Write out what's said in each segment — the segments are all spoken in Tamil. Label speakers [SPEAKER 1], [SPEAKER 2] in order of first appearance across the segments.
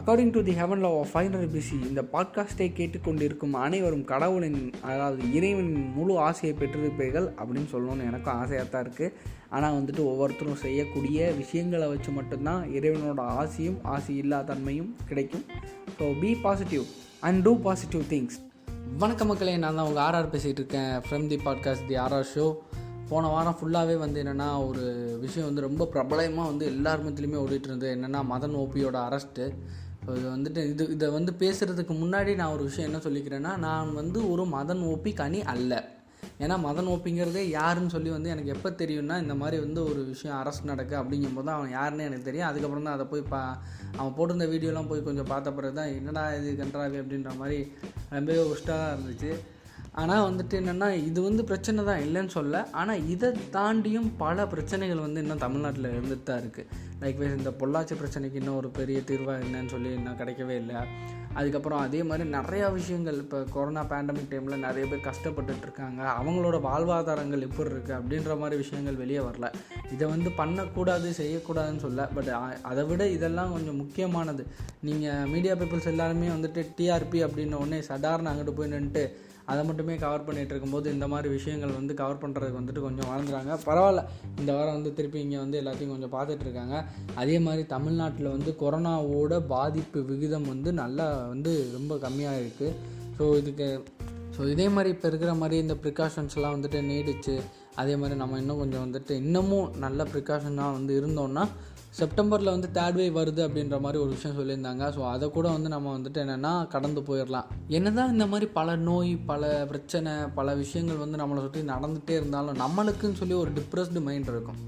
[SPEAKER 1] According to the heaven love of final PC இந்த பாட்காஸ்ட்டை கேட்டுக்கொண்டிருக்கும் அனைவரும் கடவுளின் அதாவது இறைவனின் முழு ஆசையை பெற்றிருப்பீர்கள் அப்படின்னு சொல்லணும்னு எனக்கும் ஆசையாக தான் இருக்குது ஆனால் வந்துட்டு ஒவ்வொருத்தரும் செய்யக்கூடிய விஷயங்களை வச்சு மட்டும்தான் இறைவனோட ஆசையும் ஆசை இல்லா தன்மையும் கிடைக்கும். So be positive and do positive things வணக்க மக்களே நான் தான் உங்கள் ஆர்ஆர் பேசிகிட்டு இருக்கேன். From the podcast the RR show போன வாரம் ஃபுல்லாகவே வந்து என்னென்னா ஒரு விஷயம் வந்து ரொம்ப பிரபலமாக வந்து எல்லார் மத்தியிலுமே ஓடிட்டு இருந்தது. என்னென்னா மதன் ஓபியோட அரெஸ்ட்டு ஸோ இதை வந்துட்டு இது இதை வந்து பேசுகிறதுக்கு முன்னாடி நான் ஒரு விஷயம் என்ன சொல்லிக்கிறேன்னா நான் வந்து ஒரு மதன் ஓபி கனி அல்ல. ஏன்னா மதன் ஓப்பிங்கிறதே யாருன்னு சொல்லி வந்து எனக்கு எப்போ தெரியும்னா இந்த மாதிரி வந்து ஒரு விஷயம் அரசு நடக்கு அப்படிங்கும்போது போது அவன் யாருன்னு எனக்கு தெரியும். அதுக்கப்புறம் தான் அதை போய் பா அவன் போட்டிருந்த வீடியோலாம் போய் கொஞ்சம் பார்த்த பிறகு தான் என்னடா இது கன்றாவி அப்படின்ற மாதிரி ரொம்பவே ஒஸ்ட்டாக இருந்துச்சு. ஆனால் வந்துட்டு என்னென்னா இது வந்து பிரச்சனை தான் இல்லைன்னு சொல்ல. ஆனால் இதை தாண்டியும் பல பிரச்சனைகள் வந்து இன்னும் தமிழ்நாட்டில் இருந்துட்டு தான் இருக்குது லைக் வைஸ் இந்த பொள்ளாச்சி பிரச்சனைக்கு இன்னும் ஒரு பெரிய தீர்வாக என்னன்னு சொல்லி இன்னும் கிடைக்கவே இல்லை. அதுக்கப்புறம் அதே மாதிரி நிறையா விஷயங்கள் இப்போ கொரோனா பேண்டமிக் டைமில் நிறைய பேர் கஷ்டப்பட்டுட்டு இருக்காங்க. அவங்களோட வாழ்வாதாரங்கள் எப்படி இருக்குது அப்படின்ற மாதிரி விஷயங்கள் வெளியே வரல. இதை வந்து பண்ணக்கூடாது செய்யக்கூடாதுன்னு சொல்ல. பட் அதை விட இதெல்லாம் கொஞ்சம் முக்கியமானது. நீங்கள் மீடியா பீப்புள்ஸ் எல்லாருமே வந்துட்டு டிஆர்பி அப்படின்ன உடனே சடார்னு அங்கிட்டு போய் நின்றுட்டு அதை மட்டுமே கவர் பண்ணிகிட்டு இருக்கும்போது இந்த மாதிரி விஷயங்கள் வந்து கவர் பண்ணுறதுக்கு வந்துட்டு கொஞ்சம் வாழ்ந்துறாங்க. பரவாயில்ல. இந்த வாரம் வந்து திருப்பி இங்கே வந்து எல்லாத்தையும் கொஞ்சம் பார்த்துட்ருக்காங்க அதே மாதிரி தமிழ்நாட்டில் வந்து கொரோனாவோட பாதிப்பு விகிதம் வந்து நல்லா வந்து ரொம்ப கம்மியாக இருக்குது ஸோ இதுக்கு ஸோ இதே மாதிரி இப்போ இருக்கிற மாதிரி இந்த ப்ரிகாஷன்ஸ்லாம் வந்துட்டு நீடிச்சு அதே மாதிரி நம்ம இன்னும் கொஞ்சம் வந்துட்டு இன்னமும் நல்ல ப்ரிகாஷனாக வந்து இருந்தோம்னா செப்டம்பரில் வந்து தேர்ட் வே வருது அப்படின்ற மாதிரி ஒரு விஷயம் சொல்லியிருந்தாங்க. ஸோ அதை கூட வந்து நம்ம வந்துட்டு என்னென்னா கடந்து போயிடலாம். என்னதான் இந்த மாதிரி பல நோய் பல பிரச்சனை பல விஷயங்கள் வந்து நம்மளை சுற்றி நடந்துகிட்டே இருந்தாலும் நம்மளுக்குன்னு சொல்லி ஒரு டிப்ரெஸ்டு மைண்ட் இருக்கும்.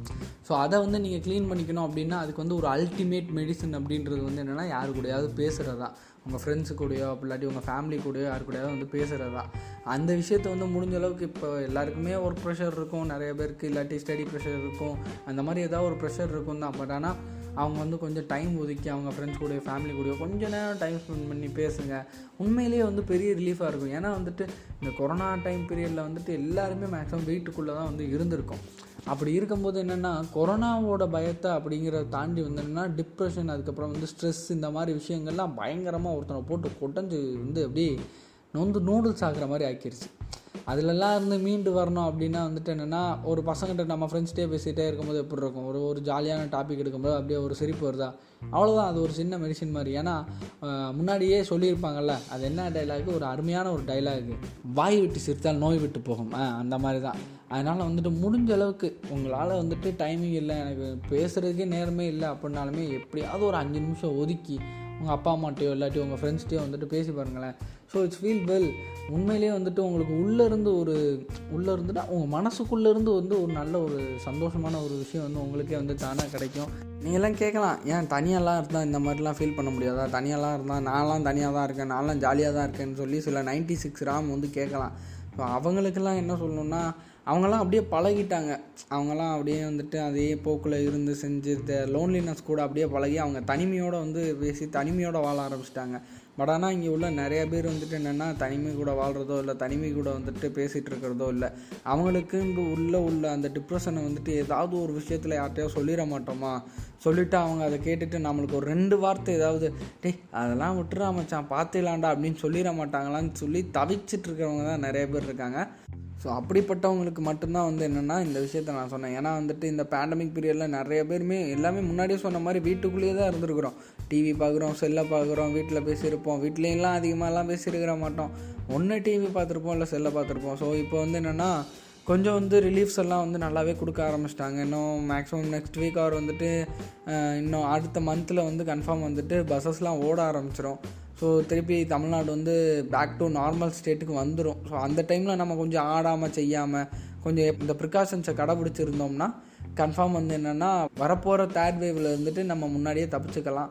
[SPEAKER 1] ஸோ அதை வந்து நீங்கள் க்ளீன் பண்ணிக்கணும் அப்படின்னா அதுக்கு வந்து ஒரு அல்டிமேட் மெடிசன் அப்படின்றது வந்து என்னென்னா யாரு கூடயாவது பேசுகிறது தான் உங்கள் ஃப்ரெண்ட்ஸு கூடயோ இல்லாட்டி உங்கள் ஃபேமிலி கூடயோ யாரு கூடயாவது வந்து பேசுகிறது தான் அந்த விஷயத்த வந்து முடிஞ்ச அளவுக்கு இப்போ எல்லாருக்குமே ஒர்க் ப்ரெஷர் இருக்கும். நிறைய பேருக்கு இல்லாட்டி ஸ்டடி ப்ரெஷர் இருக்கும். அந்த மாதிரி ஏதாவது ஒரு ப்ரெஷர் இருக்கும் தான். பட் ஆனால் அவங்க வந்து கொஞ்சம் டைம் ஒதுக்கி அவங்க ஃப்ரெண்ட்ஸ் கூட ஃபேமிலி கூட கொஞ்சம் நேரம் டைம் ஸ்பெண்ட் பண்ணி பேசுங்க. உண்மையிலேயே வந்து பெரிய ரிலீஃபாக இருக்கும். ஏன்னா வந்துட்டு இந்த கொரோனா டைம் பீரியடில் வந்துட்டு எல்லாருமே மேக்ஸிமம் வீட்டுக்குள்ளே தான் வந்து இருந்திருக்கும். அப்படி இருக்கும்போது என்னென்னா கொரோனாவோட பயத்தை அப்படிங்கிறத தாண்டி வந்து என்னென்னா டிப்ரெஷன் அதுக்கப்புறம் வந்து ஸ்ட்ரெஸ் இந்த மாதிரி விஷயங்கள்லாம் பயங்கரமாக ஒருத்தனை போட்டு கொட்டஞ்சு வந்து அப்படியே நொந்து நூடுல்ஸ் ஆகிற மாதிரி ஆக்கிருச்சு. அதிலெல்லாம் இருந்து மீண்டு வரணும் அப்படின்னா வந்துட்டு என்னென்னா ஒரு பசங்கிட்ட நம்ம ஃப்ரெண்ட்ஸ்டே பேசிகிட்டே இருக்கும்போது எப்படி இருக்கும்? ஒரு ஒரு ஜாலியான டாபிக் எடுக்கும்போது அப்படியே ஒரு சிரிப்பு வருதா? அவ்வளோதான் அது ஒரு சின்ன மெடிசின் மாதிரி. ஏன்னா முன்னாடியே சொல்லியிருப்பாங்கல்ல அது என்ன டைலாக் ஒரு அருமையான ஒரு டைலாக் வாய் விட்டு சிரித்தால் நோய் விட்டு போகும். அந்த மாதிரி தான் அதனால் வந்துட்டு முடிஞ்ச அளவுக்கு உங்களால் வந்துட்டு டைமிங் இல்லை எனக்கு பேசுகிறதுக்கே நேரமே இல்லை அப்படின்னாலுமே எப்படியாவது ஒரு அஞ்சு நிமிஷம் ஒதுக்கி உங்கள் அப்பா அம்மாட்டையோ இல்லாட்டி உங்கள் ஃப்ரெண்ட்ஸ்டையோ வந்துட்டு பேசி பாருங்களேன். ஸோ இட்ஸ் ஃபீல் வெல் உண்மையிலேயே வந்துட்டு உங்களுக்கு உள்ளேருந்து ஒரு உள்ளே இருந்துட்டு உங்கள் மனசுக்குள்ளேருந்து வந்து ஒரு நல்ல ஒரு சந்தோஷமான ஒரு விஷயம் வந்து உங்களுக்கே வந்து தானாக கிடைக்கும். நீங்கள்லாம் கேட்கலாம் ஏன் தனியாலாம் இருந்தால் இந்த மாதிரிலாம் ஃபீல் பண்ண முடியாதா? தனியாலாம் இருந்தால் நான்லாம் தனியாக தான் இருக்கேன் நான்லாம் ஜாலியாக தான் இருக்கேன்னு சொல்லி சில நைன்ட்டி சிக்ஸ் ராம் வந்து கேட்கலாம் ஸோ அவங்களுக்கெல்லாம் என்ன சொல்லணுன்னா அவங்களாம் அப்படியே பழகிட்டாங்க. அவங்களாம் அப்படியே வந்துட்டு அதே போக்கில் இருந்து செஞ்சு லோன்லினஸ் கூட அப்படியே பழகி அவங்க தனிமையோடு வந்து பேசி தனிமையோடு வாழ ஆரம்பிச்சிட்டாங்க. பட் ஆனால் இங்கே உள்ள நிறைய பேர் வந்துட்டு என்னென்னா தனிமை கூட வாழ்கிறதோ இல்லை தனிமை கூட வந்துட்டு பேசிகிட்டு இருக்கிறதோ இல்லை அவங்களுக்கு இங்கே உள்ளே உள்ள அந்த டிப்ரெஷனை வந்துட்டு ஏதாவது ஒரு விஷயத்தில் யார்கிட்டயோ சொல்லிட மாட்டோமா? சொல்லிவிட்டு அவங்க அதை கேட்டுட்டு நம்மளுக்கு ஒரு ரெண்டு வார்த்தை ஏதாவது டே அதெல்லாம் விட்டுறா மச்சான் பார்த்துலாண்டா அப்படின்னு சொல்லிட மாட்டாங்களான்னு சொல்லி தவிச்சிட்டு இருக்கிறவங்க தான் நிறைய பேர் இருக்காங்க. ஸோ அப்படிப்பட்டவங்களுக்கு மட்டும்தான் வந்து என்னென்னா இந்த விஷயத்த நான் சொன்னேன். ஏன்னா வந்துட்டு இந்த பேண்டமிக் பீரியடில் நிறைய பேருமே எல்லாமே முன்னாடியே சொன்ன மாதிரி வீட்டுக்குள்ளேயே தான் இருந்திருக்கிறோம். டிவி பார்க்குறோம் செல்லை பார்க்குறோம் வீட்டில் பேசியிருப்போம். வீட்லேயெல்லாம் அதிகமாகலாம் பேசியிருக்கிற மாட்டோம். ஒன்று டிவி பார்த்துருப்போம் இல்லை செல்லை பார்த்துருப்போம். ஸோ இப்போ வந்து என்னென்னா கொஞ்சம் வந்து ரிலீஃப்ஸ் எல்லாம் வந்து நல்லாவே கொடுக்க ஆரம்பிச்சிட்டாங்க. இன்னும் மேக்ஸிமம் நெக்ஸ்ட் வீக் அவர் வந்துட்டு இன்னும் அடுத்த மந்தில் வந்து கன்ஃபார்ம் வந்துட்டு பஸ்ஸஸ்லாம் ஓட ஆரம்பிச்சிடும் ஸோ திருப்பி தமிழ்நாடு வந்து பேக் டு நார்மல் ஸ்டேட்டுக்கு வந்துடும் ஸோ அந்த டைமில் நம்ம கொஞ்சம் ஆடாமல் செய்யாமல் கொஞ்சம் இந்த ப்ரிகாஷன்ஸை கடைபிடிச்சிருந்தோம்னா கன்ஃபார்ம் வந்து என்னென்னா வரப்போகிற தேர்ட் வேவில் இருந்துட்டு நம்ம முன்னாடியே தப்பிச்சுக்கலாம்.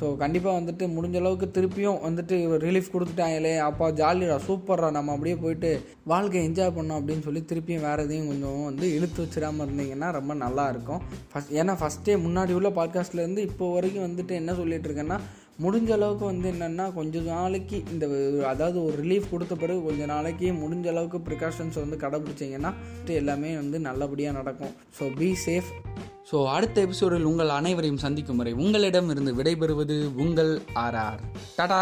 [SPEAKER 1] ஸோ கண்டிப்பாக வந்துட்டு முடிஞ்ச அளவுக்கு திருப்பியும் வந்துட்டு ரிலீஃப் கொடுத்துட்டாங்களே அப்பா ஜாலிடா சூப்பர்ரா நம்ம அப்படியே போயிட்டு வாழ்க்கை என்ஜாய் பண்ணோம் அப்படின்னு சொல்லி திருப்பியும் வேறு எதையும் கொஞ்சம் வந்து இழுத்து வச்சிடாமல் இருந்தீங்கன்னா ரொம்ப நல்லாயிருக்கும் ஃபஸ்ட் ஏன்னா ஃபஸ்ட்டே முன்னாடி உள்ள பாட்காஸ்ட்லேருந்து இப்போ வரைக்கும் வந்துட்டு என்ன சொல்லிகிட்டு இருக்கேன்னா முடிஞ்ச அளவுக்கு வந்து என்னென்னா கொஞ்சம் நாளைக்கு இந்த அதாவது ஒரு ரிலீஃப் கொடுத்த பிறகு கொஞ்சம் நாளைக்கு முடிஞ்ச அளவுக்கு ப்ரிகாஷன்ஸ் வந்து கடைப்பிடிச்சிங்கன்னா எல்லாமே வந்து நல்லபடியாக நடக்கும். ஸோ பி சேஃப் ஸோ அடுத்த எபிசோடில் உங்கள் அனைவரையும் சந்திக்கும் வரை உங்களிடம் இருந்து விடைபெறுவது உங்கள் ஆர்ஆர் டாடா!